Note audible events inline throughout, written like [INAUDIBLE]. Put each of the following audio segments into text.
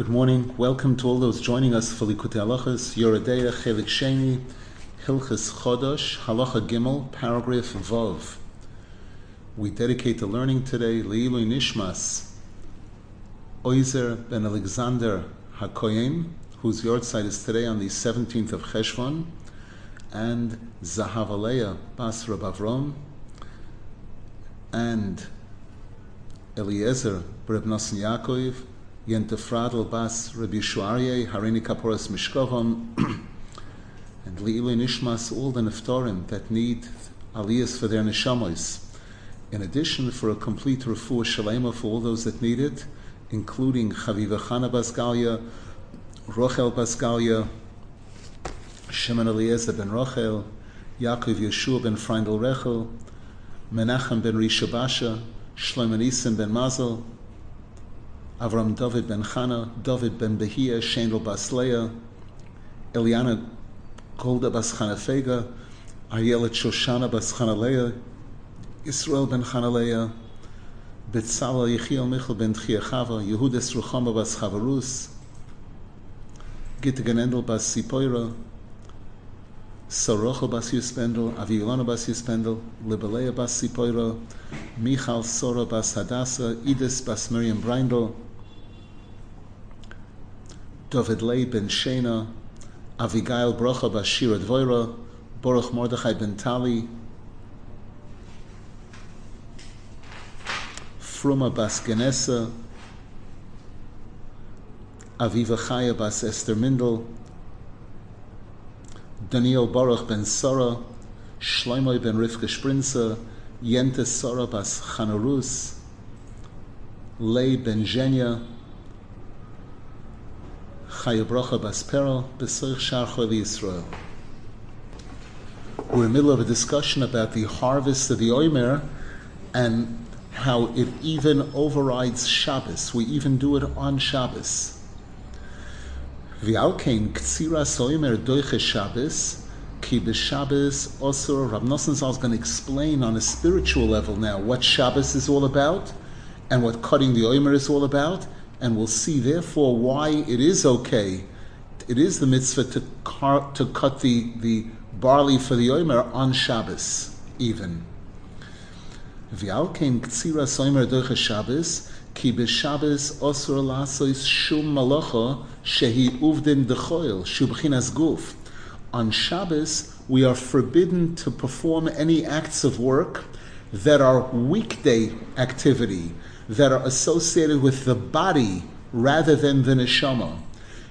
Good morning. Welcome to all those joining us for Likutei Halachos, Yoredeya Chelik Sheni, Hilchas Chodosh, Halacha Gimel, paragraph Vav. We dedicate the learning today, Leilui Nishmas, Oizer ben Alexander HaKoyen, whose yahrzeit is today on the 17th of Cheshvan, and Zahavaleya Bas Rabavrom, and Eliezer Reb Nosson Yaakov, Yente Fradel Bas Rabbi Shuarye, Harini Kaporas Mishkovam, [CLEARS THROAT] and Le'ilui Nishmas, all the Neftorim that need aliyahs for their neshamos. In addition, for a complete refuah shalema for all those that need it, including Chaviva Chana Basgalia, Rochel Basgalia, Shimon Eliezer ben Rochel, Yaakov Yeshua ben Freindel Rechel, Menachem ben Rishabasha, Shlomo Nissen ben Mazel, Avram David ben Chana, David ben Behia, Shendel bas Leah, Eliana Golda bas Chana Fega, Ayelet Shoshana bas Chana Leah, Israel ben Chana Leah, Betzalel Yechiel Michel ben Tchia Chava, Yehudas Ruchama bas Chavarus, Gitte Genendel bas Sipoira, Sorocho bas Yuspendel, bas Yuspendel, bas Sipoira, Michal Sora bas Hadassah, Idis bas Miriam Breindel, David Lei ben Shena, Avigail Brocha bas Shira Dvoira, Baruch Mordechai ben Tali, Fruma bas Genesa, Aviva Chaya bas Esther Mindel, Daniel Baruch ben Sora, Shlomo ben Rivka Sprinza, Yente Sora bas Chanarus, Lei ben Zhenya, Choli We're in the middle of a discussion about the harvest of the Oimer and how it even overrides Shabbos. We even do it on Shabbos. V'alkein ktsira soimer doiche Shabbos ki b'Shabbos osur. Rav Nosson is going to explain on a spiritual level now what Shabbos is all about and what cutting the oimer is all about, and we'll see therefore why it is okay. It is the mitzvah to, car, to cut the, the barley for the oimer on Shabbos even. V'alkein ktsira soimer doiche Shabbos ki b'Shabbos osur lasois shum malacha shehi uvdin dechoil shubchinas guf. On Shabbos, we are forbidden to perform any acts of work that are weekday activity, that are associated with the body rather than the neshama.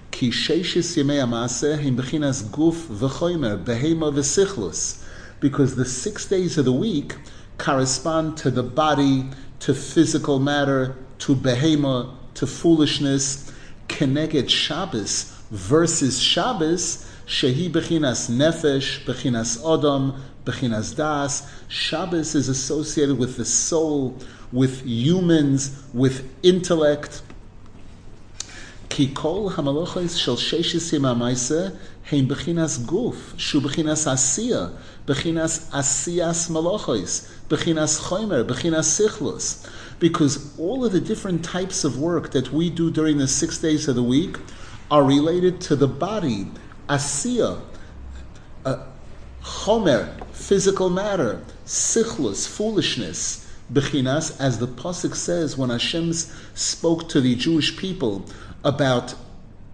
Ki sheishis yemei him b'chinas guf behema v'sichlus. Because the six days of the week correspond to the body, to physical matter, to behema, to foolishness, keneged Shabbos versus Shabbos, shehi bechinas nefesh, bechinas odom, bechinas das. Shabbos is associated with the soul, with humans, with intellect. Ki kol hamalochos shel sheshis yimamaisa heim bechinas guf, shu bechinas asiya, bechinas asiyas malochos, bechinas choimer, bechinas sichlus because all of the different types of work that we do during the six days of the week are related to the body, asiya, chomer, physical matter, sichlus, foolishness, bechinas, as the pasuk says when Hashem spoke to the Jewish people about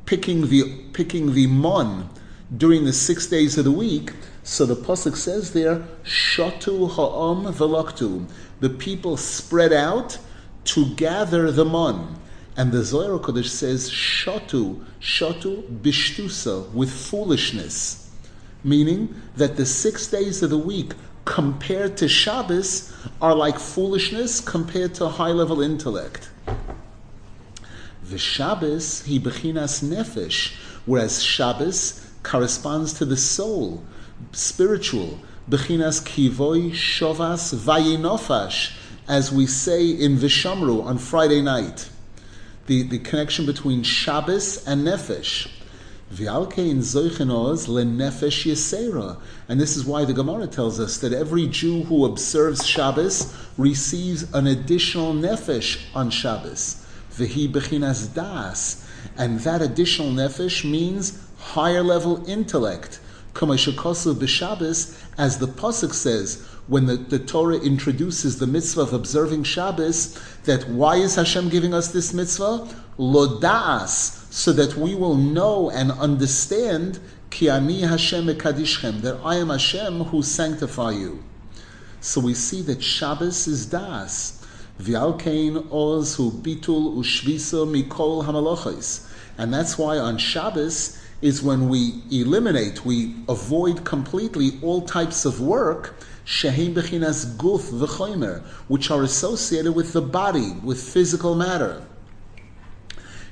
picking the picking the mon during the six days of the week. So the pasuk says there, "Shatu ha'am velaktu." The people spread out to gather the mon, and the Zohar Kodesh says, "Shatu, shatu bishtusa," with foolishness, meaning that the six days of the week compared to Shabbos are like foolishness compared to high level intellect. The Shabbos he bechinas nefesh, whereas Shabbos corresponds to the soul, spiritual. Bechinas kivoi shovas vayinofash, as we say in Vishamru on Friday night. The, the connection between Shabbos and Nefesh. Lenefesh yisera. And this is why the Gemara tells us that every Jew who observes Shabbos receives an additional nefesh on Shabbos. V'hi bechinas das. And that additional nefesh means higher level intellect. As the Pasuk says, when the, the, Torah introduces the mitzvah of observing Shabbos, that why is Hashem giving us this mitzvah? Lodas, so that we will know and understand Ki ani Hashem ekadishchem, that I am Hashem who sanctify you. So we see that Shabbos is das. V'alkein oz hu bitul ushvisa mikol hamalachos. And that's why on Shabbos is when we eliminate, we avoid completely all types of work, shehem bechinas guf v'choimer, which are associated with the body, with physical matter.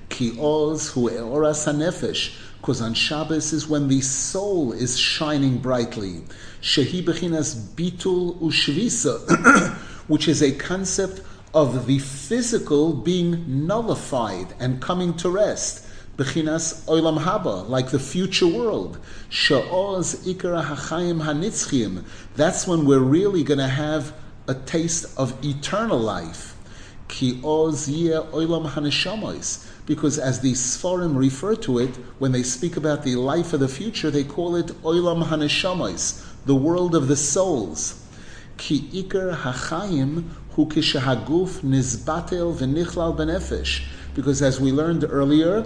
Ki oz hu eoras hanefesh, because on Shabbos is when the soul is shining brightly. Shehi bechinas bitul ushvisa, [CLEARS THROAT] which is a concept of the physical being nullified and coming to rest. Bechinas olam haba, like the future world. Sha'oz ikara hachayim hanitzchim. That's when we're really going to have a taste of eternal life. Ki oz olam haneshamois because as the Sfarim refer to it, when they speak about the life of the future, they call it Oilam Haneshamais, the world of the souls. Ki Iker Hachayim Hu Kishahaguf Nizbatel V'Nichlal Benefesh. Because as we learned earlier,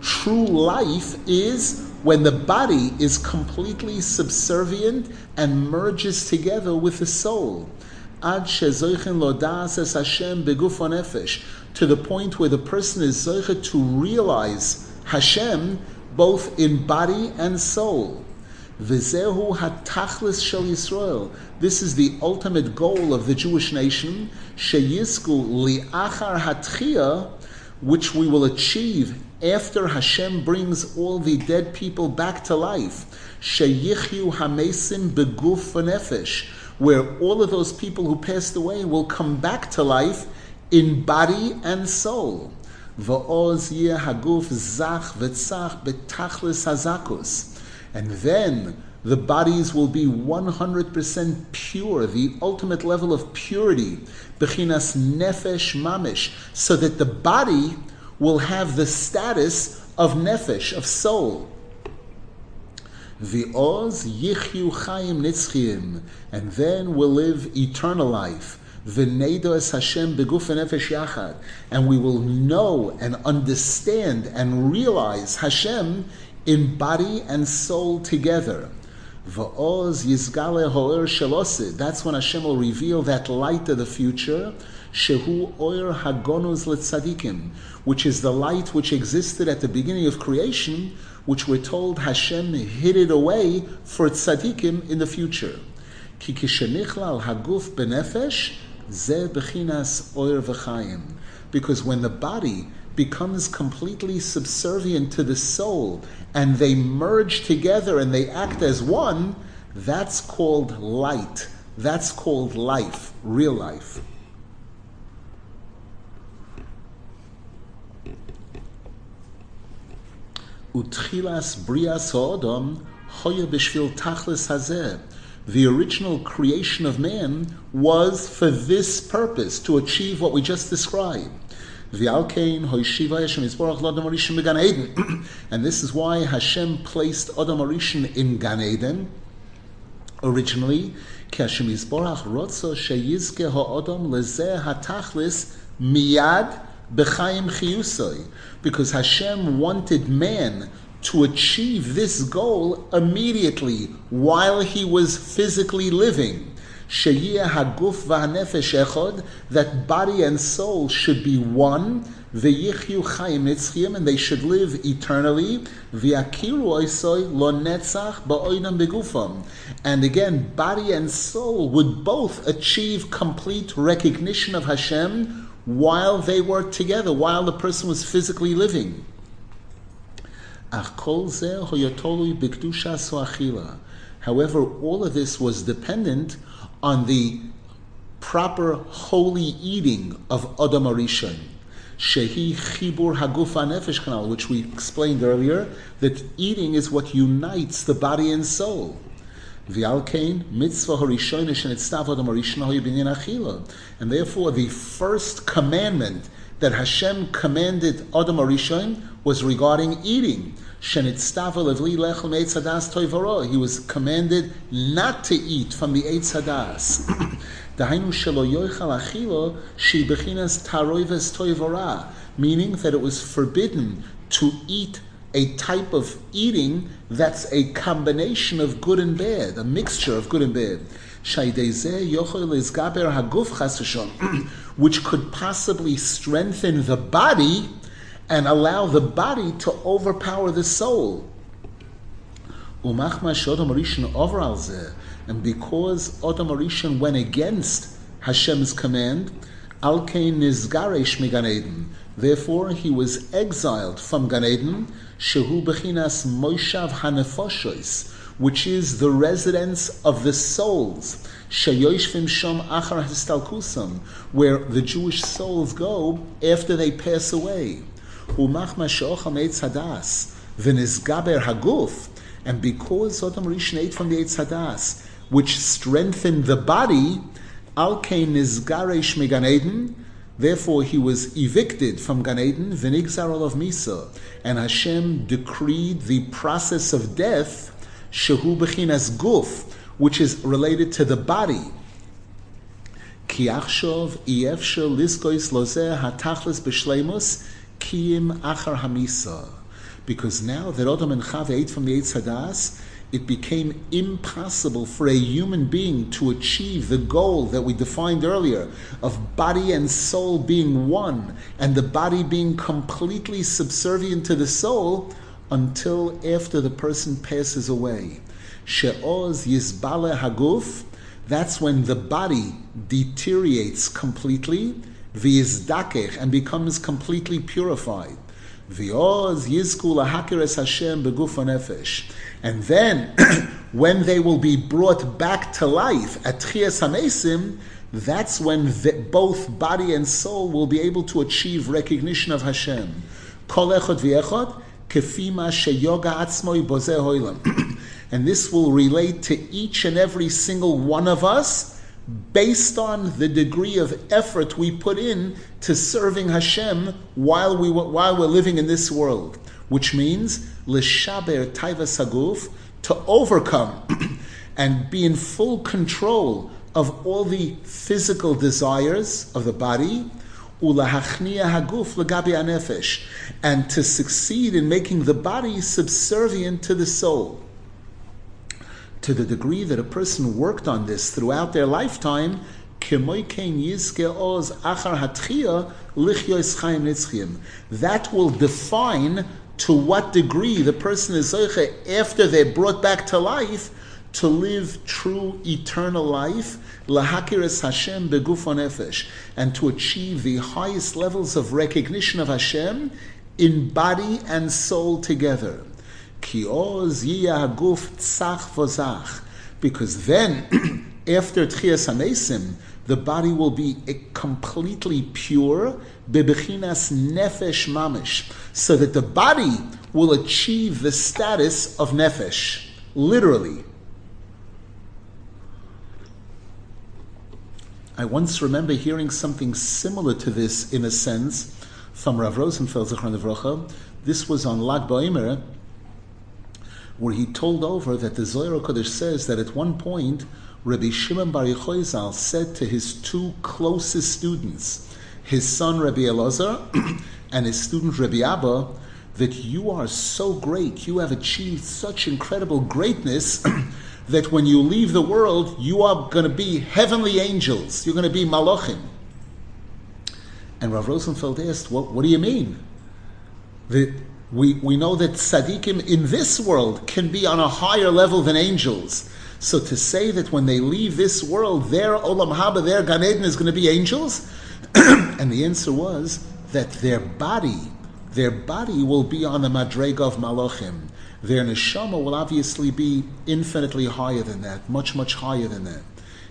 true life is when the body is completely subservient and merges together with the soul. Ad shezoichen lodas es Hashem beguf nefesh to the point where the person is zoicha to realize Hashem both in body and soul. Vizehu hatachlis shel Yisrael. This is the ultimate goal of the Jewish nation. Sheyisku liachar hatchia, which we will achieve after Hashem brings all the dead people back to life. Sheyichyu hamesim beguf nefesh, where all of those people who passed away will come back to life in body and soul. And then the bodies will be 100% pure, the ultimate level of purity, bechinas nefesh mamish, so that the body will have the status of nefesh, of soul. V'oz yichyu chayim nitzchim, and then we'll live eternal life. Hashem yachad. And we will know and understand and realize Hashem in body and soul together. Va'oz yizgale ho'er shelosid. That's when Hashem will reveal that light of the future. Shehu hagonuz letzadikim, which is the light which existed at the beginning of creation, which we're told Hashem hid it away for tzadikim in the future. Haguf benefesh bechinas oir v'chaim. Because when the body becomes completely subservient to the soul and they merge together and they act as one, that's called light. That's called life, real life. Utchilas brias ha'odom hoya b'shvil tachlis hazeh the original creation of man was for this purpose, to achieve what we just described. [CLEARS THROAT] and this is why Hashem placed Adam Arishon in Gan Eden originally. Because Hashem wanted man to achieve this goal immediately while he was physically living. haguf echod, that body and soul should be one, ve'yichyu chayim nitzchim, and they should live eternally, ve'akiru oisoi lo netzach begufam. And again, body and soul would both achieve complete recognition of Hashem while they were together, while the person was physically living. However, all of this was dependent on the proper holy eating of Adam Arishon. Shehi Chibur Hagufa Nefesh Kanal, which we explained earlier, that eating is what unites the body and soul. And therefore the first commandment that Hashem commanded Adam Arishon was regarding eating. He was commanded not to eat from the Eitz Hadas. [COUGHS] Meaning that it was forbidden to eat a type of eating that's a combination of good and bad, a mixture of good and bad. [CLEARS THROAT] which could possibly strengthen the body and allow the body to overpower the soul. And because Adam Arishon went against Hashem's command, Alkein Nizgaresh Eden. Therefore, he was exiled from Gan Eden, Shehu Bechinas Moishav Hanefoshois, which is the residence of the souls. Sheyoshvim Shom Achar Histalkusam, where the Jewish souls go after they pass away. Umachma Shocham Eitz Hadas, V'nizgaber Haguf, and because Sodom Rishon ate from the Eitz Hadas, which strengthened the body, Alkein Nizgaresh Megan Eden, Therefore, he was evicted from Gan Eden, v'nigzar of Misa, and Hashem decreed the process of death, shehu bechinas guf, which is related to the body. Ki achshov iefsher liskois lozeh hatachlis b'shleimus kiyim achar hamisa. Because now that Adam and Chava ate from the Eitz Hadas, it became impossible for a human being to achieve the goal that we defined earlier of body and soul being one and the body being completely subservient to the soul until after the person passes away. She'oz yizbale haguf, that's when the body deteriorates completely, v'izdakech, and becomes completely purified. V'oz yizku lahakires Hashem beguf nefesh. And then, [CLEARS THROAT] when they will be brought back to life at Tchias HaMesim, that's when the, both body and soul will be able to achieve recognition of Hashem. Kol echot v'echot, kefima sheyoga atzmoi bozeh hoilam. [CLEARS THROAT] And this will relate to each and every single one of us based on the degree of effort we put in to serving Hashem while, we, while we're living in this world which means l'shaber taiva saguf, to overcome [CLEARS THROAT] and be in full control of all the physical desires of the body, and to succeed in making the body subservient to the soul. To the degree that a person worked on this throughout their lifetime, that will define to what degree the person is after they're brought back to life to live true eternal life, Hashem and to achieve the highest levels of recognition of Hashem in body and soul together. Because then, [CLEARS THROAT] after Tchias Hamesim, the body will be completely pure, bebechinas nefesh mamish, so that the body will achieve the status of nefesh, literally. I once remember hearing something similar to this in a sense from Rav Rosenfeld Zechron This was on Lag Ba'omer, where he told over that the Zohar Kodesh says that at one point Rabbi Shimon Bar Yochai said to his two closest students, his son Rabbi Elazar [CLEARS THROAT] and his student Rabbi Abba, that you are so great, you have achieved such incredible greatness [CLEARS THROAT] that when you leave the world, you are going to be heavenly angels. You're going to be malachim. And Rav Rosenfeld asked, what, what do you mean? That we, we know that tzaddikim in this world can be on a higher level than angels. So to say that when they leave this world, their olam haba, their Gan Eden is going to be angels, [CLEARS THROAT] and the answer was that their body, their body will be on the madrega of malachim. Their neshama will obviously be infinitely higher than that, much much higher than that.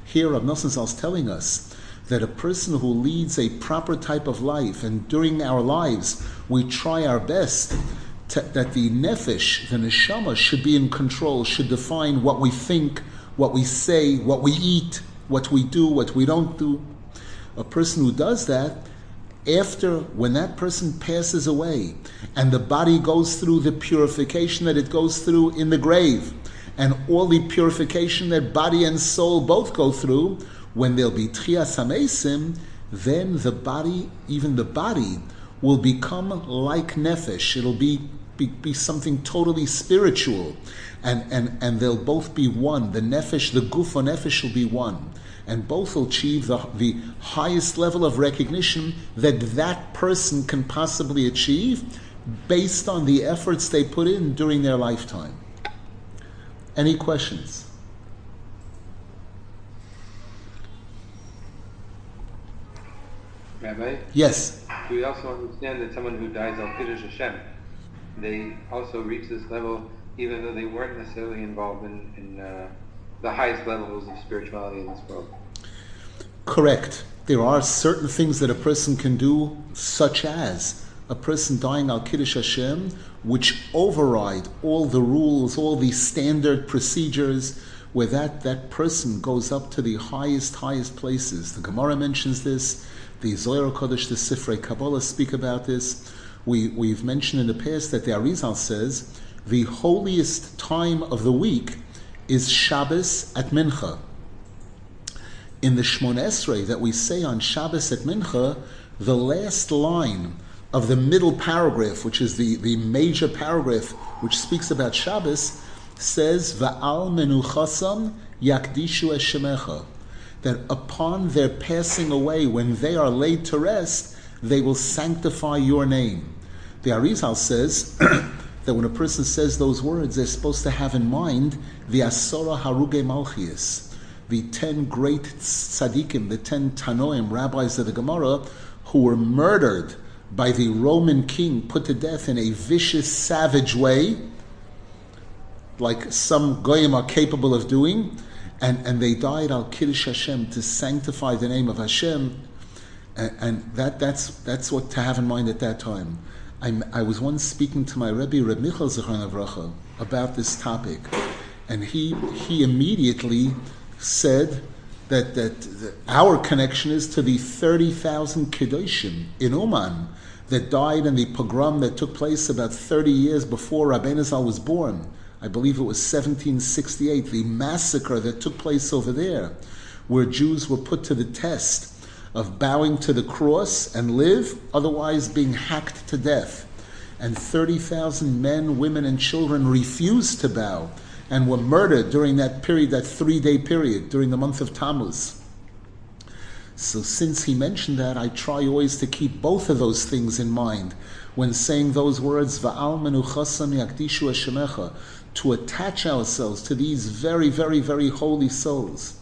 Here, Rav Nosson is telling us that a person who leads a proper type of life, and during our lives we try our best that the nefesh, the neshama, should be in control, should define what we think, what we say, what we eat, what we do, what we don't do. A person who does that, after when that person passes away and the body goes through the purification that it goes through in the grave and all the purification that body and soul both go through when there'll be tchias hamesim then the body even the body will become like nefesh it'll be be, be something totally spiritual and, and, and they'll both be one the nefesh the guf nefesh will be one and both will achieve the, the highest level of recognition that that person can possibly achieve based on the efforts they put in during their lifetime. Any questions? Rabbi? Yes. We also understand that someone who dies al Kiddush Hashem, they also reach this level even though they weren't necessarily involved in, in uh, the highest levels of spirituality in this world. Correct. There are certain things that a person can do, such as a person dying al Kiddush Hashem, which override all the rules, all the standard procedures, where that, that person goes up to the highest, highest places. The Gemara mentions this, the Zohar Kodesh, the Sifrei Kabbalah speak about this. We, we've mentioned in the past that the Arizal says the holiest time of the week is Shabbos at Mincha. In the Shmon Esrei that we say on Shabbos at Mincha, the last line of the middle paragraph, which is the, the major paragraph which speaks about Shabbos, says, Va'al menuchasam yakdishu eshemecha. That upon their passing away, when they are laid to rest, they will sanctify your name. The Arizal says [CLEARS THROAT] that when a person says those words, they're supposed to have in mind the Asora Haruge Malchias, the ten great tzaddikim, the ten Tanoim, rabbis of the Gemara, who were murdered by the Roman king, put to death in a vicious, savage way, like some goyim are capable of doing, and, and they died al Kiddush Hashem to sanctify the name of Hashem, and, and that, that's, that's what to have in mind at that time. I'm, i was once speaking to my Rebbe, Reb Michal Zichron Avracha, about this topic, and he he immediately said that, that, that our connection is to the 30,000 Kedoshim in Uman that died in the pogrom that took place about 30 years before Rabbeinu Zal was born. I believe it was 1768, the massacre that took place over there, where Jews were put to the test of bowing to the cross and live, otherwise being hacked to death. And 30,000 men, women, and children refused to bow and were murdered during that period, that three day period, during the month of Tammuz. So, since he mentioned that, I try always to keep both of those things in mind when saying those words, Va'al menuchasam to attach ourselves to these very, very, very holy souls.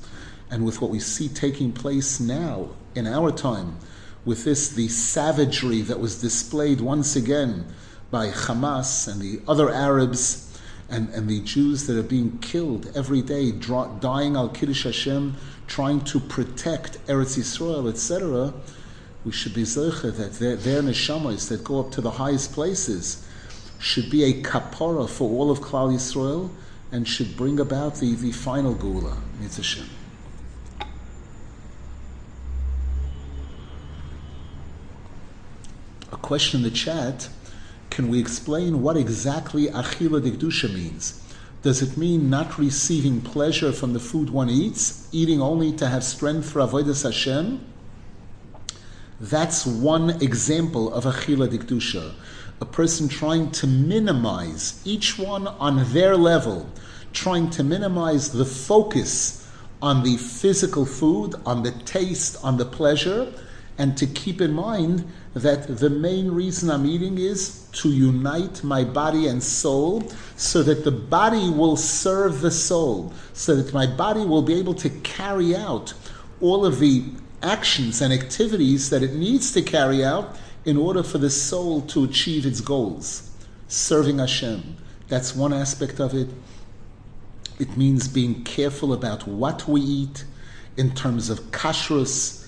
And with what we see taking place now in our time, with this, the savagery that was displayed once again by Hamas and the other Arabs and, and the Jews that are being killed every day, dying al Kiddush Hashem, trying to protect Eretz Yisrael, etc., we should be zecher that their, their neshamas that go up to the highest places should be a kapara for all of Klal Yisrael and should bring about the, the final gula. Mitzvah A question in the chat can we explain what exactly achila dikdusha means? Does it mean not receiving pleasure from the food one eats, eating only to have strength for avodas Hashem? That's one example of achila dikdusha. A person trying to minimize each one on their level, trying to minimize the focus on the physical food, on the taste, on the pleasure, and to keep in mind that the main reason I'm eating is to unite my body and soul so that the body will serve the soul, so that my body will be able to carry out all of the actions and activities that it needs to carry out in order for the soul to achieve its goals. Serving Hashem. That's one aspect of it. It means being careful about what we eat in terms of kashrus,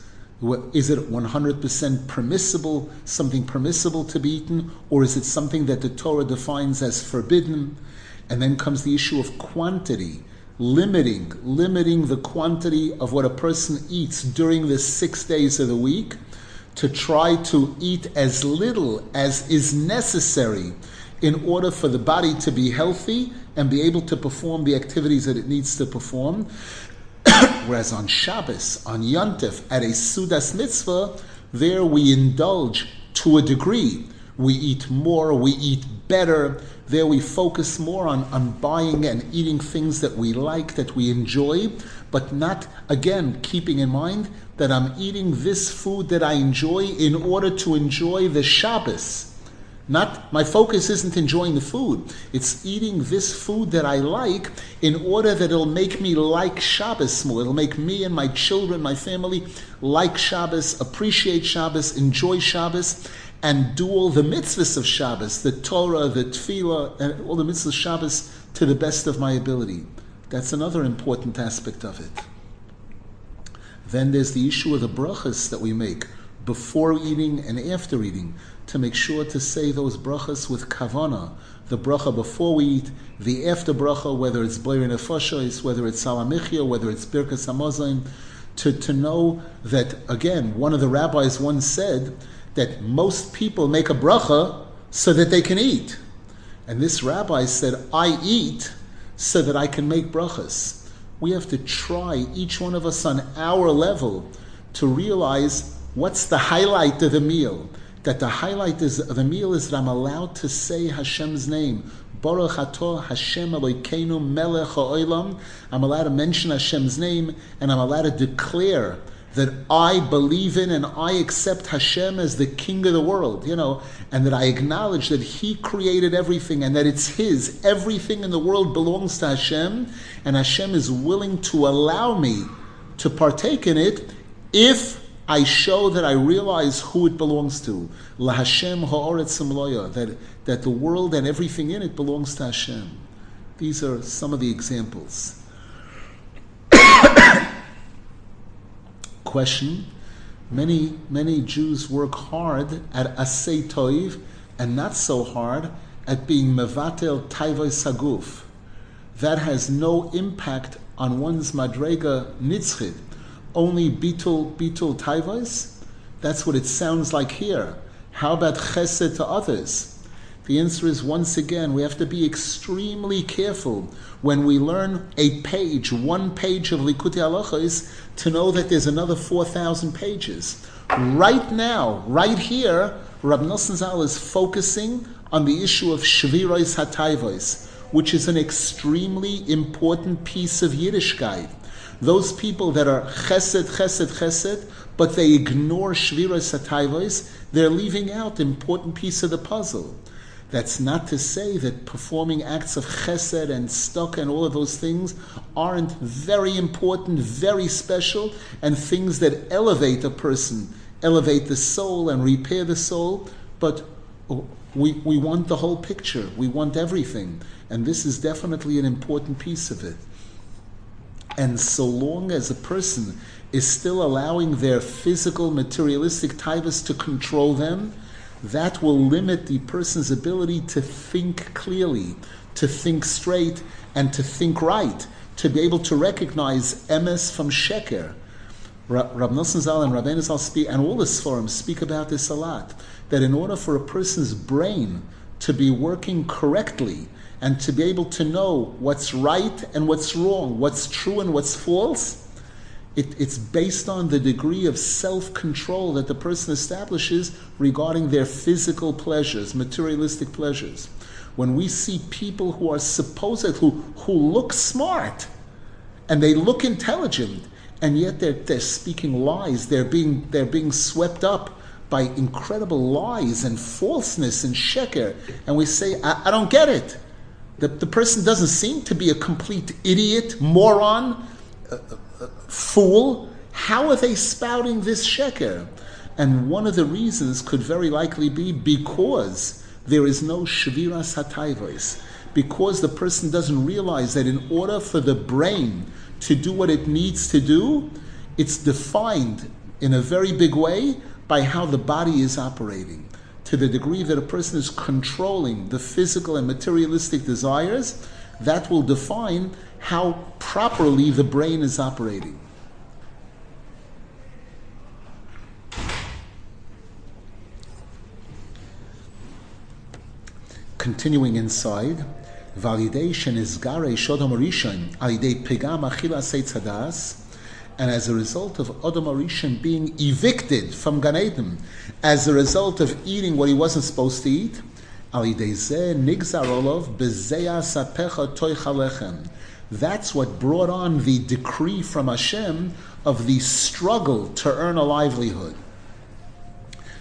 is it 100% permissible, something permissible to be eaten, or is it something that the Torah defines as forbidden? And then comes the issue of quantity, limiting, limiting the quantity of what a person eats during the six days of the week to try to eat as little as is necessary in order for the body to be healthy and be able to perform the activities that it needs to perform. [COUGHS] Whereas on Shabbos, on Yontif, at a Sudas mitzvah, there we indulge to a degree. We eat more, we eat better. There we focus more on, on buying and eating things that we like, that we enjoy, but not, again, keeping in mind that I'm eating this food that I enjoy in order to enjoy the Shabbos. Not my focus isn't enjoying the food. It's eating this food that I like in order that it'll make me like Shabbos more. It'll make me and my children, my family, like Shabbos, appreciate Shabbos, enjoy Shabbos, and do all the mitzvahs of Shabbos, the Torah, the Tefillah, and all the mitzvahs of Shabbos to the best of my ability. That's another important aspect of it. Then there's the issue of the brachas that we make before eating and after eating to make sure to say those brachas with kavana. The bracha before we eat, the after bracha, whether it's Boyer Nefashos, whether it's Salamichia, whether it's Birkas Hamazon, to, to know that, again, one of the rabbis once said that most people make a bracha so that they can eat. And this rabbi said, I eat so that I can make brachas. We have to try, each one of us on our level, to realize what's the highlight of the meal. That the highlight is, of the meal is that I'm allowed to say Hashem's name. Baruch Ato Hashem Elokeinu Melech Ha'olam. I'm allowed to mention Hashem's name and I'm allowed to declare that I believe in and I accept Hashem as the king of the world, you know, and that I acknowledge that He created everything and that it's His. Everything in the world belongs to Hashem, and Hashem is willing to allow me to partake in it if I show that I realize who it belongs to. La Hashem ha'oretz that, that the world and everything in it belongs to Hashem. These are some of the examples. [COUGHS] Question. Many, many Jews work hard at asay toiv and not so hard at being mevatel taivoy saguf. That has no impact on one's madrega nitzchid only bitul bitul taivas? That's what it sounds like here. How about chesed to others? The answer is once again, we have to be extremely careful when we learn a page, one page of Likutei Halachos, to know that there's another 4,000 pages. Right now, right here, Rab Nosson Zal is focusing on the issue of Shvirois HaTaivos, which is an extremely important piece of Yiddishkeit. Those people that are chesed, chesed, chesed, but they ignore shviras satayvos, they're leaving out important piece of the puzzle. That's not to say that performing acts of chesed and stuck and all of those things aren't very important, very special, and things that elevate a person, elevate the soul and repair the soul, but we, we want the whole picture. We want everything. And this is definitely an important piece of it. And so long as a person is still allowing their physical, materialistic taivas to control them, that will limit the person's ability to think clearly, to think straight, and to think right, to be able to recognize emes from sheker. Rab Nosson Zal and Rabbeinu Zal speak, and all the forums speak about this a lot. That in order for a person's brain to be working correctly, and to be able to know what's right and what's wrong, what's true and what's false, it, it's based on the degree of self control that the person establishes regarding their physical pleasures, materialistic pleasures. When we see people who are supposed, who, who look smart and they look intelligent, and yet they're, they're speaking lies, they're being, they're being swept up by incredible lies and falseness and sheker, and we say, I, I don't get it. The, the person doesn't seem to be a complete idiot, moron, uh, uh, fool. How are they spouting this sheker? And one of the reasons could very likely be because there is no shviras hatayvos, because the person doesn't realize that in order for the brain to do what it needs to do, it's defined in a very big way by how the body is operating to the degree that a person is controlling the physical and materialistic desires, that will define how properly the brain is operating. Continuing inside, validation is gare shodom rishon aidei pigam achila seitzadas, and as a result of Odom Arishon being evicted from Gan Eden, as a result of eating what he wasn't supposed to eat, al nigzar olov bezeya sapecha toichalechem that's what brought on the decree from Hashem of the struggle to earn a livelihood.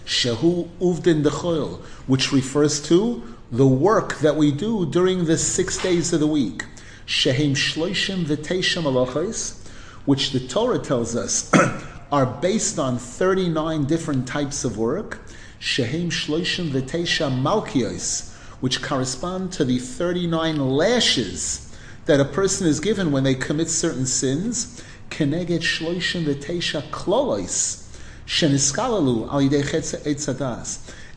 Shehu uvdin dechoil, which refers to the work that we do during the six days of the week. Shehim shloishim v'teishem alachos, which the Torah tells us [CLEARS THROAT] are based on 39 different types of work, Shehem Shloishim V'Teisha Malkios, which correspond to the 39 lashes that a person is given when they commit certain sins, Keneget Shloishim V'Teisha Klolos, Sheniskalalu Al.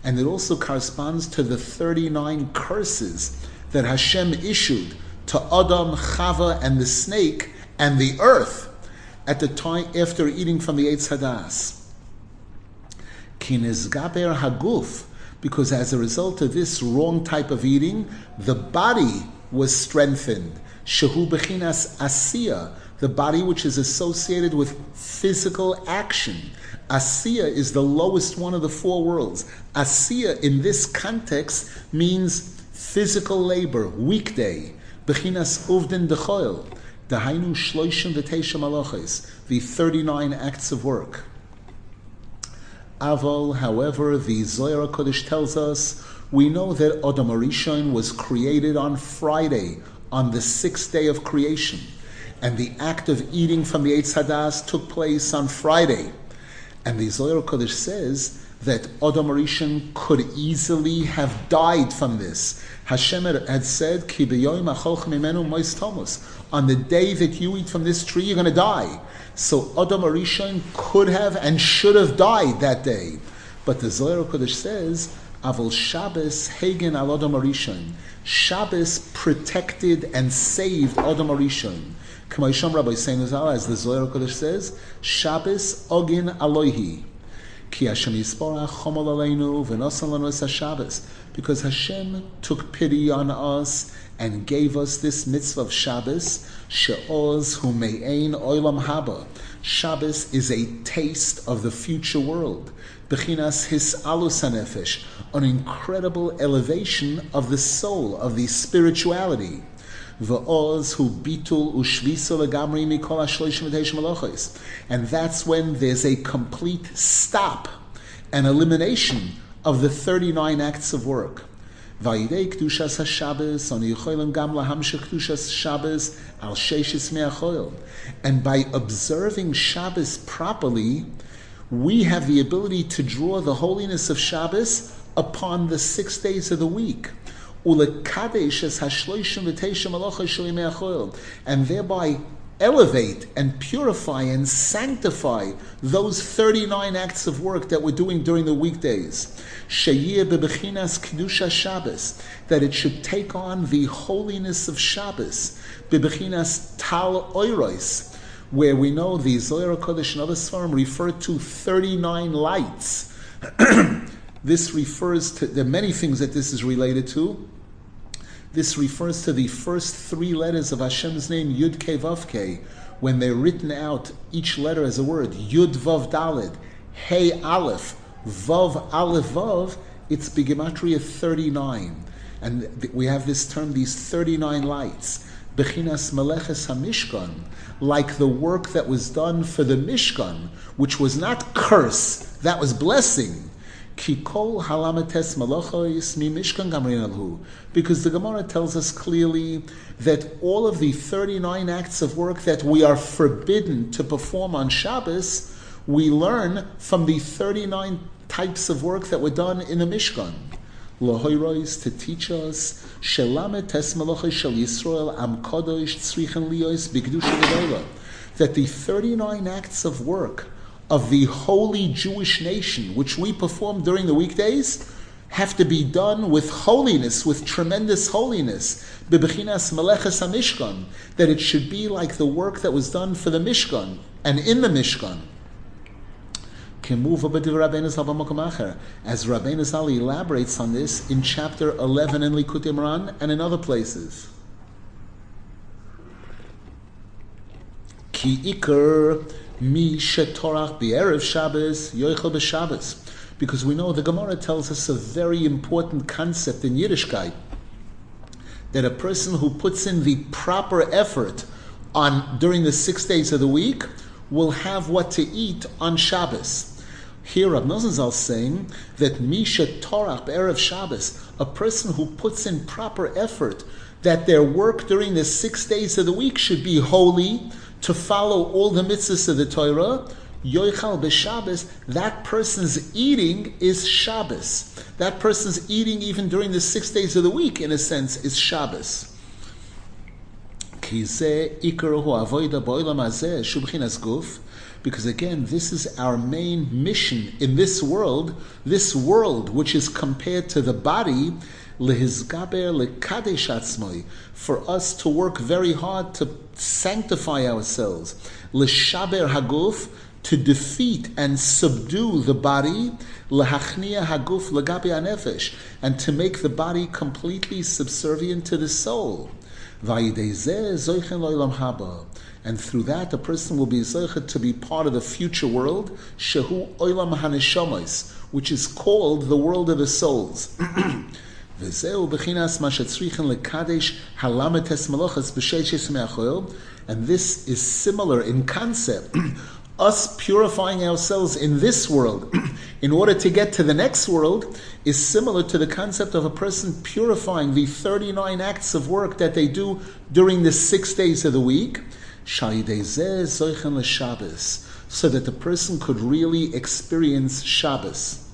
And it also corresponds to the 39 curses that Hashem issued to Adam, Chava, and the snake, and the earth at the time after eating from the Eitz Hadas. Haguf, because as a result of this wrong type of eating, the body was strengthened. Shehu Bechinas Asiya, the body which is associated with physical action. Asiya is the lowest one of the four worlds. Asiya in this context means physical labor, weekday. Bechinas Uvdin Dechoil. Shloishim the 39 acts of work. Aval, however, the Zohar Kodesh tells us, we know that Arishon was created on Friday, on the sixth day of creation, and the act of eating from the Eitz Hadas took place on Friday. And the Zohar Kodesh says that Adam Rishon could easily have died from this. Hashem had said, Ki On the day that you eat from this tree, you're going to die. So Adam Rishon could have and should have died that day. But the Zohar Kodesh says, Avol Shabbos Hagen al Adam Rishon. Shabbos protected and saved Adam Rishon. K'maysham Rabbi Seinazal, as the Zohar Kodesh says, Shabbos Ogin Alohi. Because Hashem took pity on us and gave us this mitzvah of Shabbos, She'oz hu me'ein oilam haba. Shabbos is a taste of the future world. Bechinas his alusanefesh, an incredible elevation of the soul, of the spirituality. Hu mikol hashloishim. And that's when there's a complete stop and elimination of the 39 acts of work. Oni Yecholim Gam Kedushas Shabbos, Al. And by observing Shabbos properly, we have the ability to draw the holiness of Shabbos upon the six days of the week and thereby elevate and purify and sanctify those 39 acts of work that we're doing during the weekdays. That it should take on the holiness of Shabbos. tal oiros, where we know the Zohar Kodesh and other Svarim refer to 39 lights. [CLEARS THROAT] this refers to, the many things that this is related to. This refers to the first three letters of Hashem's name, Yud Ke Vav Ke, when they're written out, each letter as a word, Yud Vav Dalid, Hey Aleph, Vav Aleph Vav, it's Begematria 39. And we have this term, these 39 lights. Bechinas Meleches HaMishkan, like the work that was done for the Mishkan, which was not curse, that was blessing. Because the Gemara tells us clearly that all of the 39 acts of work that we are forbidden to perform on Shabbos, we learn from the 39 types of work that were done in the Mishkan. To teach us that the 39 acts of work of the holy Jewish nation, which we perform during the weekdays, have to be done with holiness, with tremendous holiness. That it should be like the work that was done for the Mishkan and in the Mishkan. As Rabbeinu Zal elaborates on this in chapter 11 in Likutei Moharan and in other places. Ki ikar mi shetorach b'erev Shabbos yoichel b'Shabbos. Because we know the Gemara tells us a very important concept in Yiddishkeit that a person who puts in the proper effort on during the six days of the week will have what to eat on Shabbos. Here, Rab Nosson is saying that Misha Torah Erev Shabbos, a person who puts in proper effort, that their work during the six days of the week should be holy, to follow all the mitzvahs of the Torah. Yoichal b'Shabbos, that person's eating is Shabbos. That person's eating even during the six days of the week, in a sense, is Shabbos. Because again, this is our main mission in this world, this world which is compared to the body, for us to work very hard to sanctify ourselves, l'shaber haguf, to defeat and subdue the body, lahachnia haguf legabe anefesh, and to make the body completely subservient to the soul. And through that, a person will be zeichet to be part of the future world, shehu oilam haneshomis, which is called the world of the souls. [CLEARS THROAT] And this is similar in concept. [CLEARS THROAT] Us purifying ourselves in this world [CLEARS THROAT] in order to get to the next world is similar to the concept of a person purifying the 39 acts of work that they do during the six days of the week, so that the person could really experience Shabbos.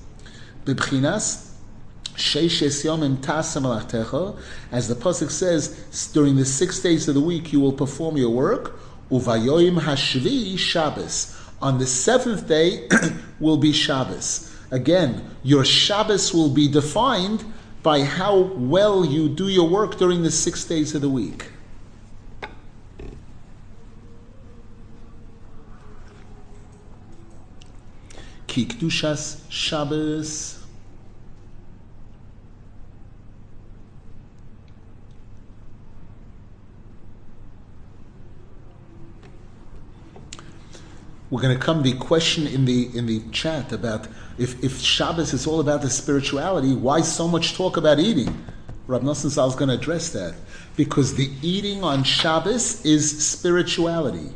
As the pasuk says, during the six days of the week you will perform your work. Hashvi Shabbos. On the seventh day [COUGHS] will be Shabbos. Again, your Shabbos will be defined by how well you do your work during the six days of the week. Kikdushas Shabbos. We're going to come the question in the in the chat about if, if Shabbos is all about the spirituality, why so much talk about eating? Rab Nosson is going to address that because the eating on Shabbos is spirituality.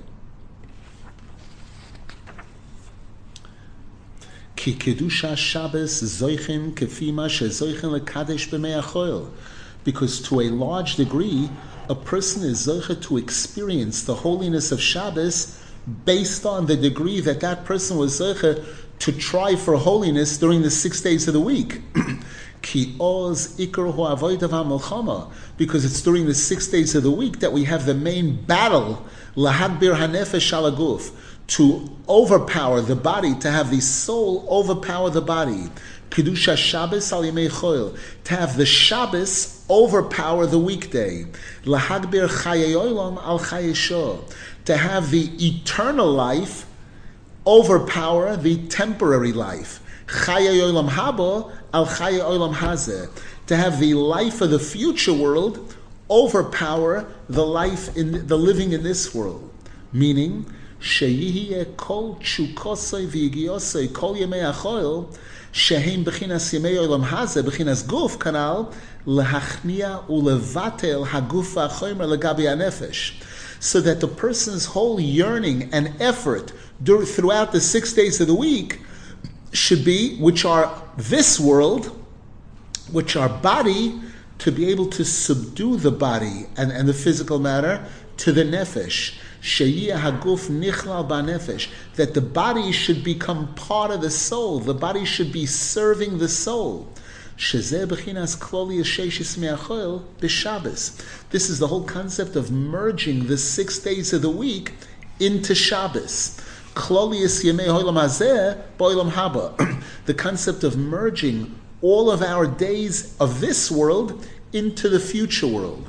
Ki kedusha Shabbos zoichin kefima lekadesh Because to a large degree, a person is zoichet to experience the holiness of Shabbos based on the degree that that person was zeicha to try for holiness during the six days of the week. [CLEARS THROAT] because it's during the six days of the week that we have the main battle, lahagbir hanefesh shalaguf, to overpower the body, to have the soul overpower the body. Kedusha Shabbos al Yemei to have the Shabbos overpower the weekday. Lahagbir chayayolam al chayesho, to have the eternal life overpower the temporary life. Chaya haba al chaya hazeh. To have the life of the future world overpower the life in the living in this world. Meaning, sheyihye kol chukosei v'yigiosei kol yemei achoil shehem b'chinas yemei olam hazeh b'chinas guf kanal lehachnia ulevatel haguf ha'choymer legabi anefesh so that the person's whole yearning and effort throughout the six days of the week should be, which are this world, which are body, to be able to subdue the body and, and the physical matter to the nefesh. That the body should become part of the soul. The body should be serving the soul. This is the whole concept of merging the six days of the week into Shabbos. [CLEARS THROAT] The concept of merging all of our days of this world into the future world.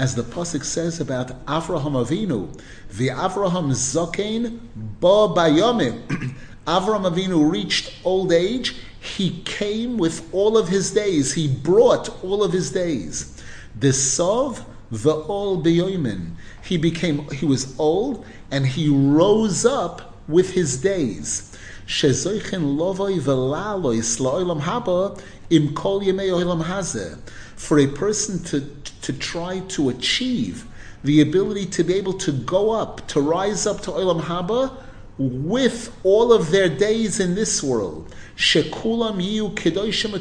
As the pasuk says about Avraham Avinu, the Avraham Zokain Ba Bayomim. [CLEARS THROAT] Avram Avinu reached old age, he came with all of his days. He brought all of his days. The Sov v'ol beyoimin. He became, he was old, and he rose up with his days. Shezoichen lovoi v'lalois la'olam haba im kol yemei olam hazeh. For a person to, to try to achieve the ability to be able to go up, to rise up to olam haba, with all of their days in this world. Shekulam yu kedoshim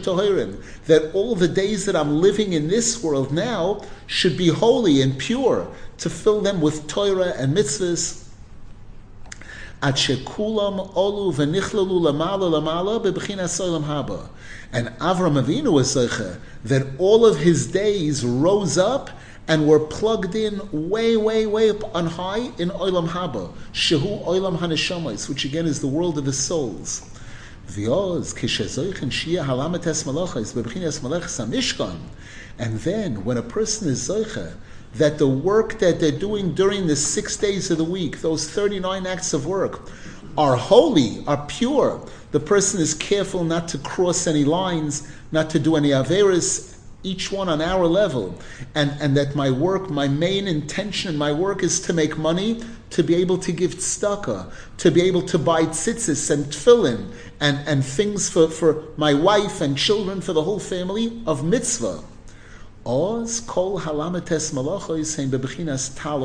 that all the days that I'm living in this world now should be holy and pure, to fill them with Torah and mitzvahs. Haba. And Avram Avinu was that all of his days rose up and were plugged in way, way, way up on high in Olam Haba, Shehu Olam Haneshamas, which again is the world of the souls. And then, when a person is zoicha, that the work that they're doing during the six days of the week, those 39 acts of work, are holy, are pure. The person is careful not to cross any lines, not to do any averis, each one on our level, and, and that my work, my main intention in my work is to make money, to be able to give tzedakah, to be able to buy tzitzis and tefillin, and, and things for, for my wife and children, for the whole family of mitzvah. Oz kol bebechinas tal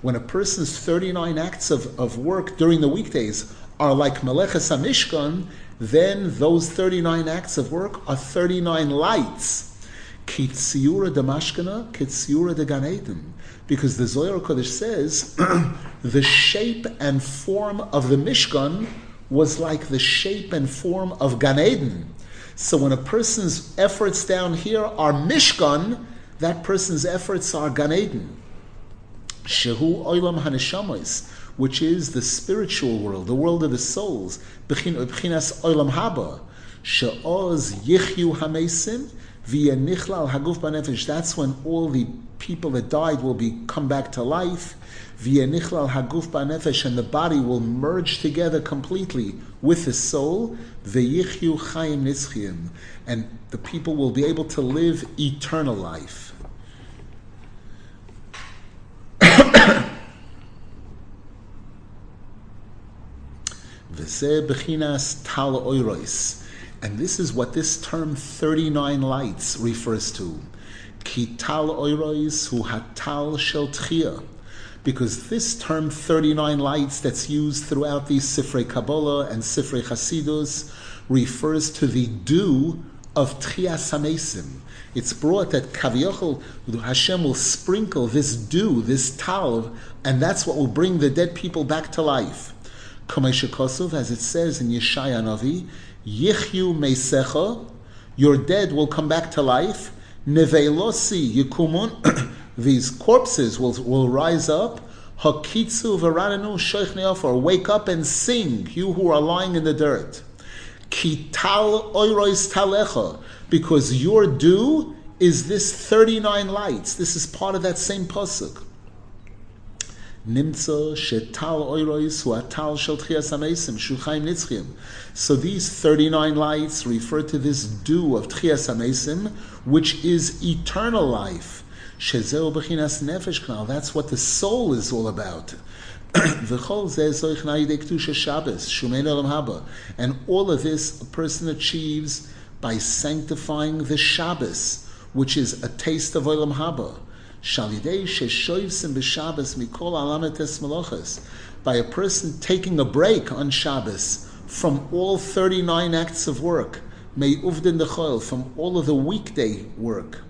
When a person's 39 acts of, of work during the weekdays are like meleches hamishkan, then those 39 acts of work are 39 lights. Kitsiura Damashkana, Kitsiura de Gan Because the Zohar Kodesh says [CLEARS THROAT] the shape and form of the Mishkan was like the shape and form of Gan Eden. So when a person's efforts down here are Mishkan, that person's efforts are Gan Eden. Shehu Oilam Haneshamois which is the spiritual world, the world of the souls, Bechinas Olam Haba, She'oz Yichyu Hamesim, Via Nichlal Haguf Banefesh. That's when all the people that died will be come back to life. Via Nichlal Haguf Banefesh, and the body will merge together completely with the soul. Veyichyu Chaim Nitzchim, and the people will be able to live eternal life. [COUGHS] And this is what this term 39 lights refers to. Ki tal oirois hu hatal shel tchia. Because this term 39 lights that's used throughout these Sifrei Kabbalah and Sifrei Chasidus refers to the dew of Tchias HaMesim. It's brought that Kaviochel, Hashem will sprinkle this dew, this tal, and that's what will bring the dead people back to life as it says in Yeshaya Navi, Yichyu Meisecha, your dead will come back to life. Nevelosi Yikumun, these corpses will, will rise up. Hakitsu Sheikh or wake up and sing, you who are lying in the dirt. Kital Oirois Talecha, because your due is this 39 lights. This is part of that same pasuk. Nimtza shetal oirois huatal shel tchias amesim shuchaim nitzchim. So these 39 lights refer to this dew of tchias amesim, which is eternal life. Shezeu nefesh knal. That's what the soul is all about. [CLEARS THROAT] And all of this a person achieves by sanctifying the Shabbos, which is a taste of olam haba. By a person taking a break on Shabbos from all 39 acts of work, from all of the weekday work.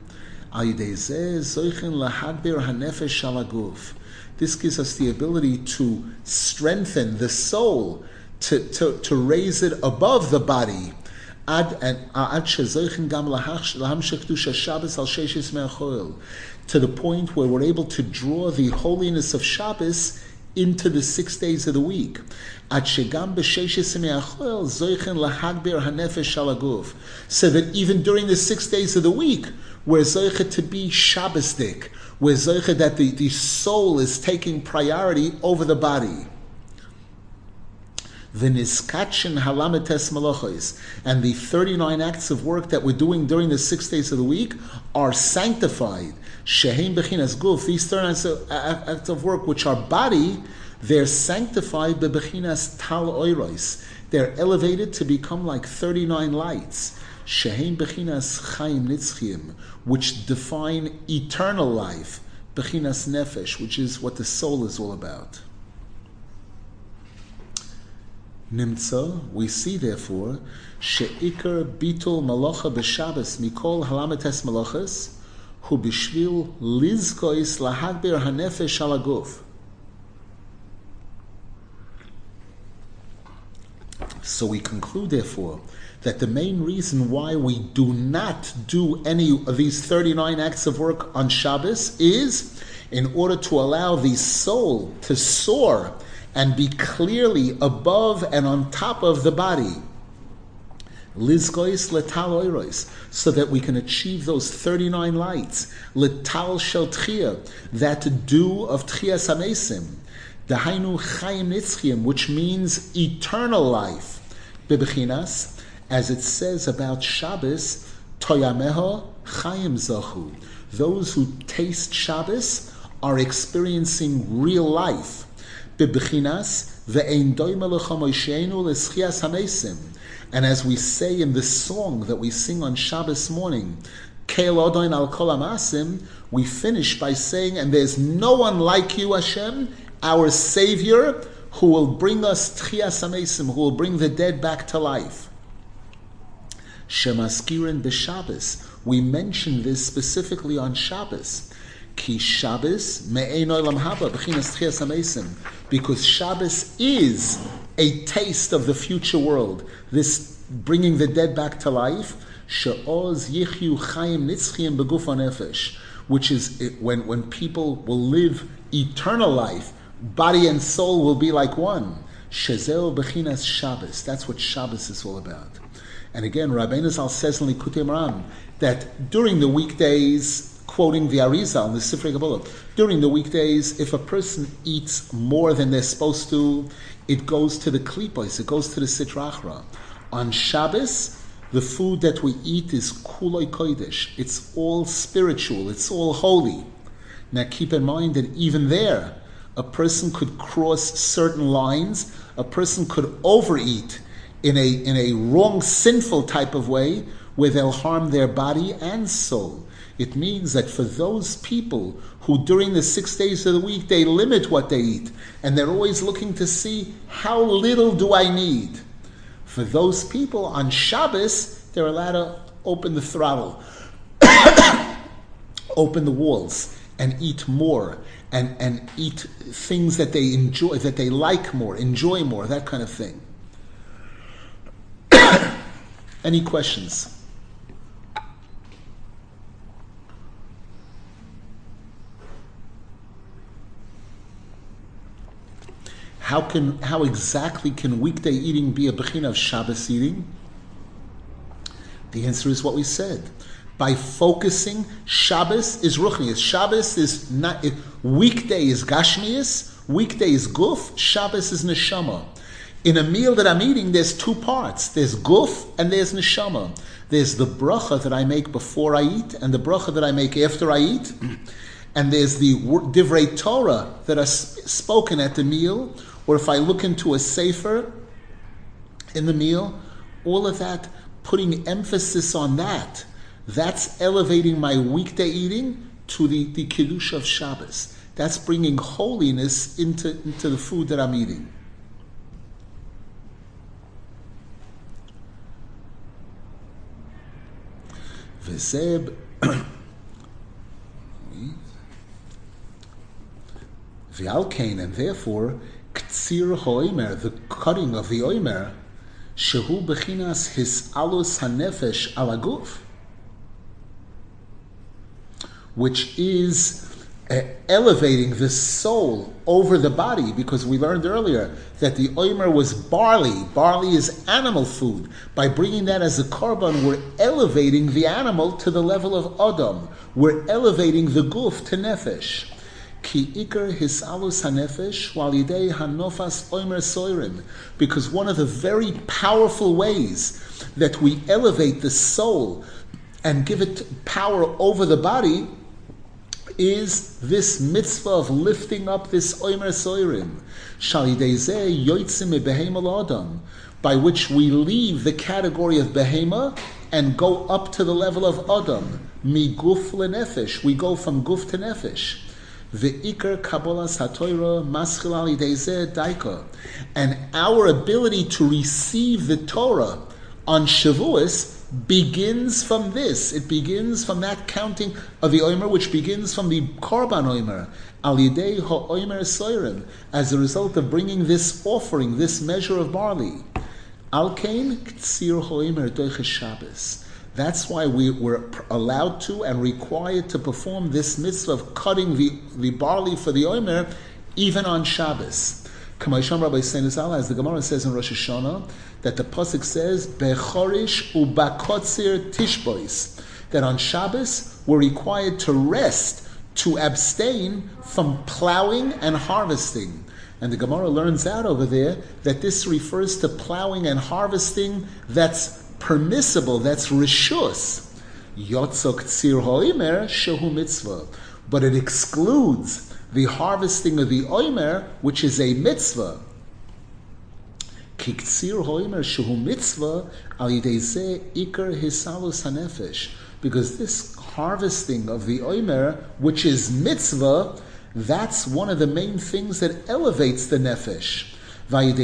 This gives us the ability to strengthen the soul, to, to, to raise it above the body. Uh, al to the point where we're able to draw the holiness of Shabbos into the six days of the week. So that even during the six days of the week, we're zoichet to be Shabbosdik, we're zoichet that the, the soul is taking priority over the body. V'niskachin halametes malachos. And the 39 acts of work that we're doing during the six days of the week are sanctified. Shehem bechinas guf. These 39 acts of work, which are body, they're sanctified bechinas tal oiros. They're elevated to become like 39 lights. Shehem bechinas chaim nitzchim, which define eternal life. Bechinas nefesh, which is what the soul is all about. Nimtza, we see therefore, she'ikar bitul malacha b'Shabbos mikol halametes malachas, hu b'shvil lizkois lahagber hanefesh alaguf. So we conclude, therefore, that the main reason why we do not do any of these 39 acts of work on Shabbos is in order to allow the soul to soar and be clearly above and on top of the body. Lizgois letal oirois, so that we can achieve those 39 lights. Letal shel tchia, that dew of tchia samesim. Dahainu chayim nitzchim, which means eternal life. Bibechinas, as it says about Shabbos, toyameha chayim zachu. Those who taste Shabbos are experiencing real life. And as we say in the song that we sing on Shabbos morning, we finish by saying, and there's no one like you, Hashem, our Savior, who will bring us tchias who will bring the dead back to life. Shemaskirin b'Shabbos. We mention this specifically on Shabbos. Ki Shabbos me'ein olam haba b'chinas. Because Shabbos is a taste of the future world. This bringing the dead back to life. She'oz yichyu chayim nitzchim beguf nefesh. Which is when, when people will live eternal life body and soul will be like one. Shezel bechinas Shabbos. That's what Shabbos is all about. And again, Rabbeinu Zal says in Likutei Moharan that during the weekdays, quoting the Arizal, in the Sifrei Kabbalah, during the weekdays, if a person eats more than they're supposed to, it goes to the klipos, it goes to the sitrachra. On Shabbos, the food that we eat is kuloi kodesh. It's all spiritual. It's all holy. Now keep in mind that even there, a person could cross certain lines, a person could overeat in a, in a wrong, sinful type of way where they'll harm their body and soul. It means that for those people who during the six days of the week they limit what they eat and they're always looking to see how little do I need. For those people on Shabbos, they're allowed to open the throttle, [COUGHS] open the walls, and eat more and, and eat things that they enjoy, that they like more, enjoy more, that kind of thing. Any questions? How can how exactly can weekday eating be a bechina of Shabbos eating? The answer is what we said by focusing. Shabbos is ruchnius. Shabbos is not weekday is gashmius, weekday is guf. Shabbos is neshama. In a meal that I'm eating, there's two parts. There's guf and there's neshama. There's the bracha that I make before I eat and the bracha that I make after I eat. And there's the divrei Torah that are spoken at the meal, or if I look into a sefer in the meal, all of that, putting emphasis on that that's elevating my weekday eating to the, the Kiddush of Shabbos. That's bringing holiness into, into the food that I'm eating. V'zeb V'alkein, and therefore, ktsir hoimer, the cutting of the oimer, shehu bechinas his alus hanefesh alaguf which is elevating the soul over the body, because we learned earlier that the oimer was barley. Barley is animal food. By bringing that as a korban, we're elevating the animal to the level of Adam. We're elevating the guf to nefesh. Ki ikar hisalus hanefesh walidei hanofas oimer soirim. Because one of the very powerful ways that we elevate the soul and give it power over the body is this mitzvah of lifting up this oimer soirim. Adam by which we leave the category of behema and go up to the level of adam. Mi guf lenefesh. We go from guf to nefesh. Ve'ikar kabbalas hatoira maschil ali daika. And our ability to receive the Torah on Shavuos begins from this. It begins from that counting of the Omer, which begins from the Korban Omer, Al Yidei HaOmer Soirim, as a result of bringing this offering, this measure of barley. Alkain Ktsir Hoimer Doiches Shabbos. That's why we were allowed to and required to perform this mitzvah of cutting the, the barley for the Omer even on Shabbos. Kamaisham Rabbi Senizal, as the Gemara says in Rosh Hashanah, that the Pasuk says, Bechorish ubakotzir tishbois, that on Shabbos we're required to rest, to abstain from plowing and harvesting. And the Gemara learns out over there that this refers to plowing and harvesting that's permissible, that's rishus. Yotzok tzir hoimer shehu mitzvah. But it excludes the harvesting of the oimer, which is a mitzvah. Kiktsir hoimer shehu mitzvah al ikar hisalus hanefesh. Because this harvesting of the oimer, which is mitzvah, that's one of the main things that elevates the nefesh. And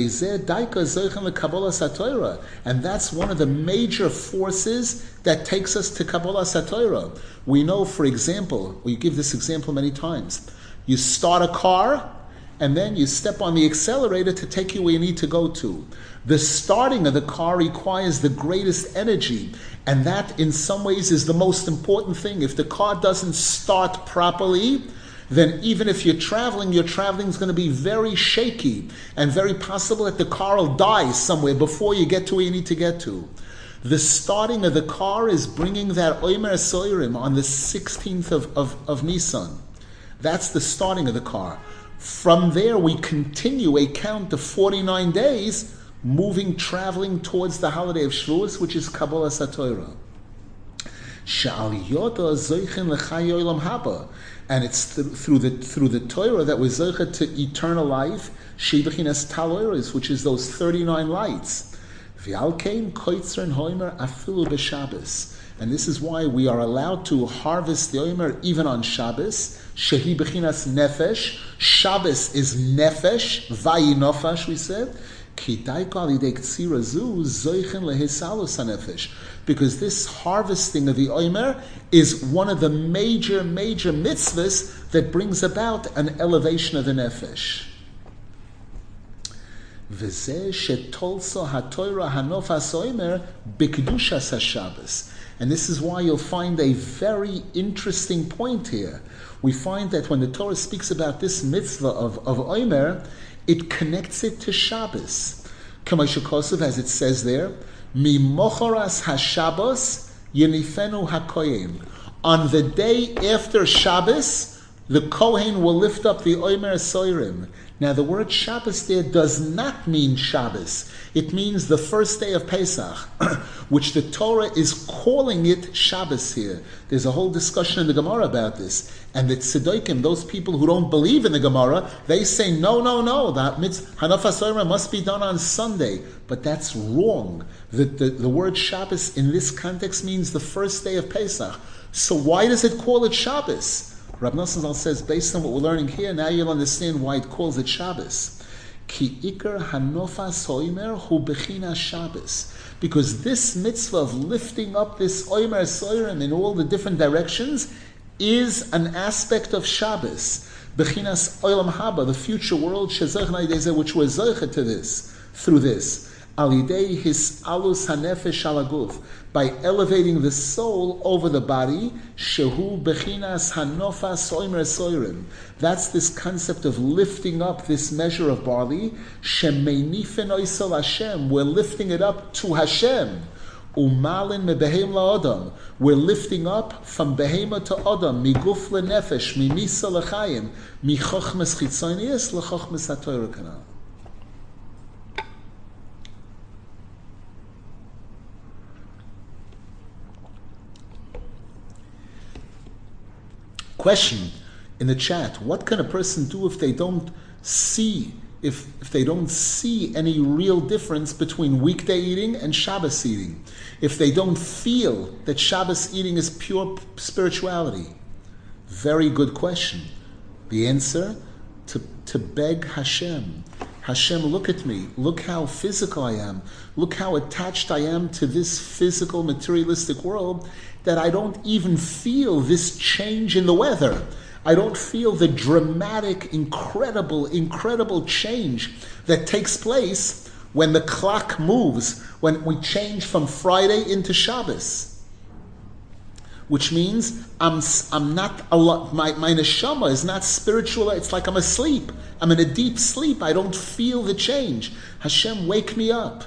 that's one of the major forces that takes us to Kabbalah Satoira. We know, for example, we give this example many times. You start a car, and then you step on the accelerator to take you where you need to go to. The starting of the car requires the greatest energy, and that in some ways is the most important thing. If the car doesn't start properly, then even if you're traveling, your traveling is going to be very shaky and very possible that the car will die somewhere before you get to where you need to get to. The starting of the car is bringing that Omer Soirim on the 16th of, of, of Nisan. That's the starting of the car. From there, we continue a count of 49 days, moving, traveling towards the holiday of Shavuos, which is Kabbalah Satoira. And it's th- through the through the Torah that we're zeichet to eternal life, shebechinas taloiris, which is those thirty nine lights. V'alkein koitzern hoimer afilu b'Shabbos. And this is why we are allowed to harvest the Omer even on Shabbos. Shehi bechinas nefesh. Shabbos is nefesh. Vayinofash, we said. Because this harvesting of the Omer is one of the major, major mitzvahs that brings about an elevation of the Nefesh. And this is why you'll find a very interesting point here. We find that when the Torah speaks about this mitzvah of, of Omer, it connects it to Shabbos. Kamashakosov, as it says there, mi Mimochoras Hashabbos Yenifenu Hakoyim. On the day after Shabbos, the Kohen will lift up the Omer Soirim. Now, the word Shabbos there does not mean Shabbos. It means the first day of Pesach, [CLEARS THROAT] which the Torah is calling it Shabbos here. There's a whole discussion in the Gemara about this. And the Tzedukim, those people who don't believe in the Gemara, they say, no, no, no, that Hanaf must be done on Sunday. But that's wrong. The, the, the word Shabbos in this context means the first day of Pesach. So why does it call it Shabbos? Rab Nosson says, based on what we're learning here, now you'll understand why it calls it Shabbos. Ki ikar hanofa soimer hu bechina Shabbos. Because this mitzvah of lifting up this oimer soirim in all the different directions is an aspect of Shabbos. Bechinas oilam haba, the future world, which was zeicha to this, through this alidei his alus hanefesh alaguf, by elevating the soul over the body, shehu bechinas hanofa soimer soirim. That's this concept of lifting up this measure of barley. Shemenifen oisel Hashem. We're lifting it up to Hashem. Umalin mebehem la'odam. We're lifting up from behema to odam, miguf lenefesh, mimisa lechayim, michochmes chitzonius lechochmes ha'torah Question in the chat: What can a person do if they don't see if, if they don't see any real difference between weekday eating and Shabbos eating, if they don't feel that Shabbos eating is pure spirituality? Very good question. The answer to, to beg Hashem. Hashem, look at me. Look how physical I am. Look how attached I am to this physical, materialistic world that I don't even feel this change in the weather. I don't feel the dramatic, incredible, incredible change that takes place when the clock moves, when we change from Friday into Shabbos. Which means I'm, I'm not, a lot, my, my neshama is not spiritual, it's like I'm asleep. I'm in a deep sleep, I don't feel the change. Hashem, wake me up.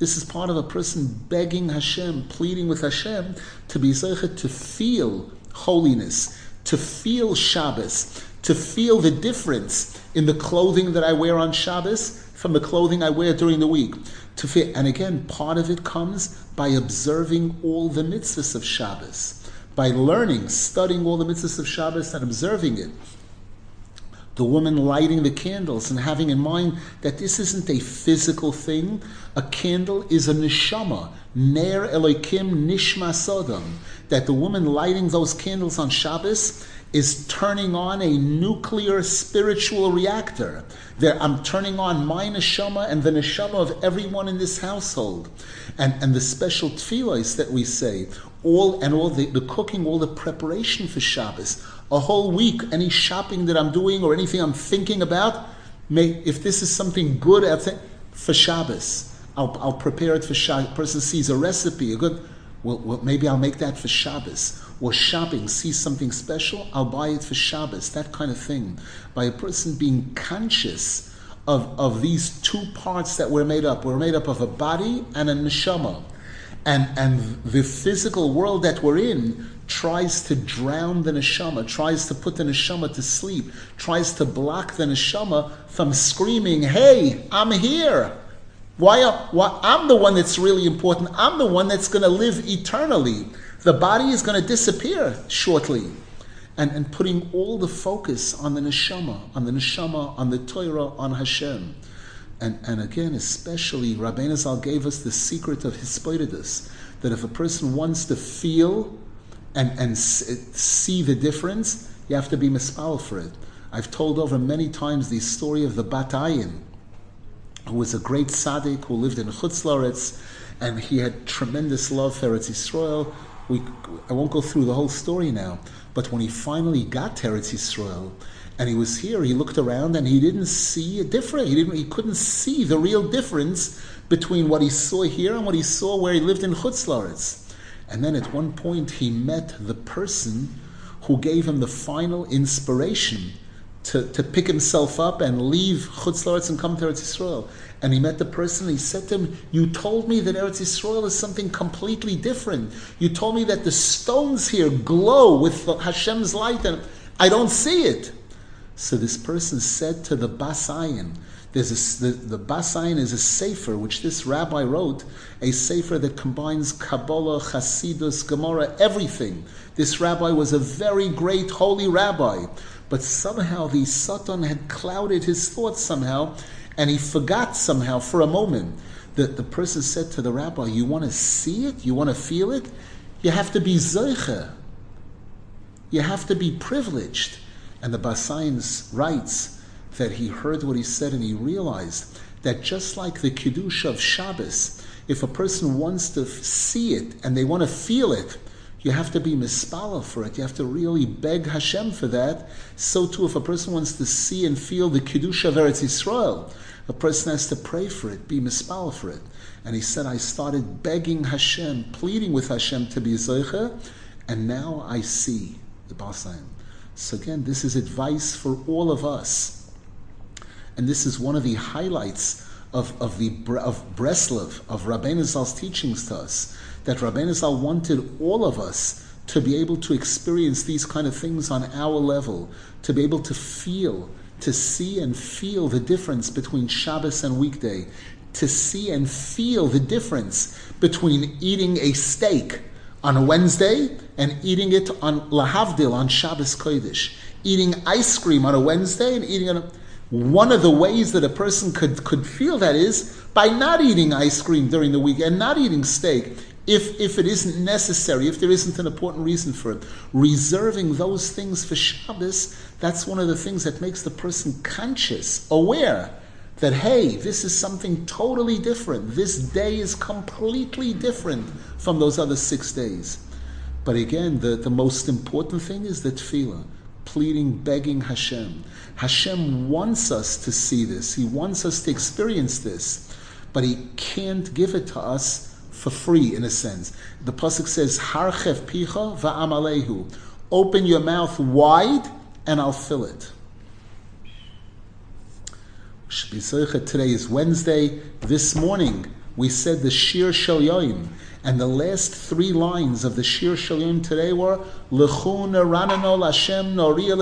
This is part of a person begging Hashem, pleading with Hashem to be zeichet, to feel holiness, to feel Shabbos, to feel the difference in the clothing that I wear on Shabbos from the clothing I wear during the week. To fit, and again, part of it comes by observing all the mitzvahs of Shabbos, by learning, studying all the mitzvahs of Shabbos and observing it. The woman lighting the candles and having in mind that this isn't a physical thing. A candle is a neshama, ner elokim nishma sodom that the woman lighting those candles on Shabbos is turning on a nuclear spiritual reactor. There, I'm turning on my neshama and the neshama of everyone in this household. And, and the special tefillahs that we say, all and all the, the cooking, all the preparation for Shabbos, a whole week, any shopping that I'm doing or anything I'm thinking about, may, if this is something good for Shabbos, I'll, I'll prepare it for Shabbos. Person sees a recipe, a good well, well, maybe I'll make that for Shabbos. Or shopping, see something special, I'll buy it for Shabbos. That kind of thing. By a person being conscious of, of these two parts that we're made up. We're made up of a body and a neshama. And, and the physical world that we're in tries to drown the neshama, tries to put the neshama to sleep, tries to block the neshama from screaming, Hey, I'm here. Why, uh, why, I'm the one that's really important. I'm the one that's going to live eternally. The body is going to disappear shortly. And, and putting all the focus on the neshama, on the neshama, on the Torah, on Hashem. And, and again, especially, Rabbeinu Zal gave us the secret of Hispoidus, that if a person wants to feel and, and see the difference, you have to be mispal for it. I've told over many times the story of the Batayin, who was a great tzaddik who lived in Chutz and he had tremendous love for Eretz Yisrael. We, I won't go through the whole story now, but when he finally got to Eretz Yisrael, and he was here, he looked around and he didn't see a difference. He didn't. He couldn't see the real difference between what he saw here and what he saw where he lived in Chutz And then at one point, he met the person who gave him the final inspiration to, to pick himself up and leave Chutz and come to Eretz Yisrael. And he met the person, he said to him, You told me that Eretz Yisrael is something completely different. You told me that the stones here glow with Hashem's light, and I don't see it. So this person said to the Bas Ayin, there's a, the, the Bas Ayin is a sefer which this rabbi wrote, a sefer that combines Kabbalah, Hasidus, Gemara, everything. This rabbi was a very great holy rabbi but somehow the Satan had clouded his thoughts somehow, and he forgot somehow for a moment that the person said to the rabbi, You want to see it? You want to feel it? You have to be Zeicha. You have to be privileged. And the Bas Ayin writes that he heard what he said and he realized that just like the Kiddush of Shabbos, if a person wants to see it and they want to feel it, you have to be mispala for it. You have to really beg Hashem for that. So too, if a person wants to see and feel the kiddush of Eretz Yisrael, a person has to pray for it, be mispala for it. And he said, I started begging Hashem, pleading with Hashem to be zoicha, and now I see the Basaim. So again, this is advice for all of us. And this is one of the highlights of, of the of Breslov, of Rabbeinu Zal's teachings to us that Rabbeinu Zal wanted all of us to be able to experience these kind of things on our level, to be able to feel, to see and feel the difference between Shabbos and weekday, to see and feel the difference between eating a steak on a Wednesday and eating it on Lahavdil on Shabbos Kodesh, eating ice cream on a Wednesday and eating on a one of the ways that a person could, could feel that is by not eating ice cream during the week and not eating steak if, if it isn't necessary, if there isn't an important reason for it. Reserving those things for Shabbos, that's one of the things that makes the person conscious, aware that, hey, this is something totally different. This day is completely different from those other six days. But again, the, the most important thing is the tefillah pleading, begging Hashem. Hashem wants us to see this. He wants us to experience this, but He can't give it to us for free, in a sense. The pasuk says, "Harchev picha va'amalehu." Open your mouth wide, and I'll fill it. Today is Wednesday. This morning we said the Shir Shel. And the last three lines of the Shir Shalim today were Lechun Ranano Lashem Noria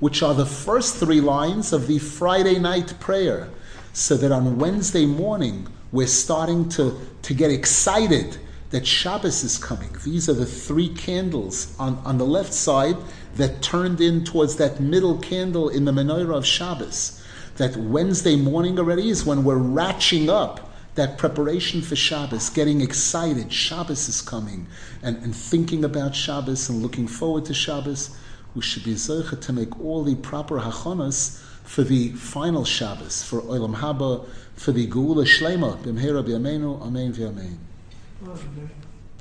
which are the first three lines of the Friday night prayer. So that on Wednesday morning we're starting to, to get excited that Shabbos is coming. These are the three candles on, on the left side that turned in towards that middle candle in the menorah of Shabbos. That Wednesday morning already is when we're ratcheting up that preparation for Shabbos, getting excited, Shabbos is coming, and, and thinking about Shabbos and looking forward to Shabbos, we should be zeicha to make all the proper hachonas for the final Shabbos, for Olam Haba, for the Geula Shlema, B'mhera B'yameinu, Amen V'Amen.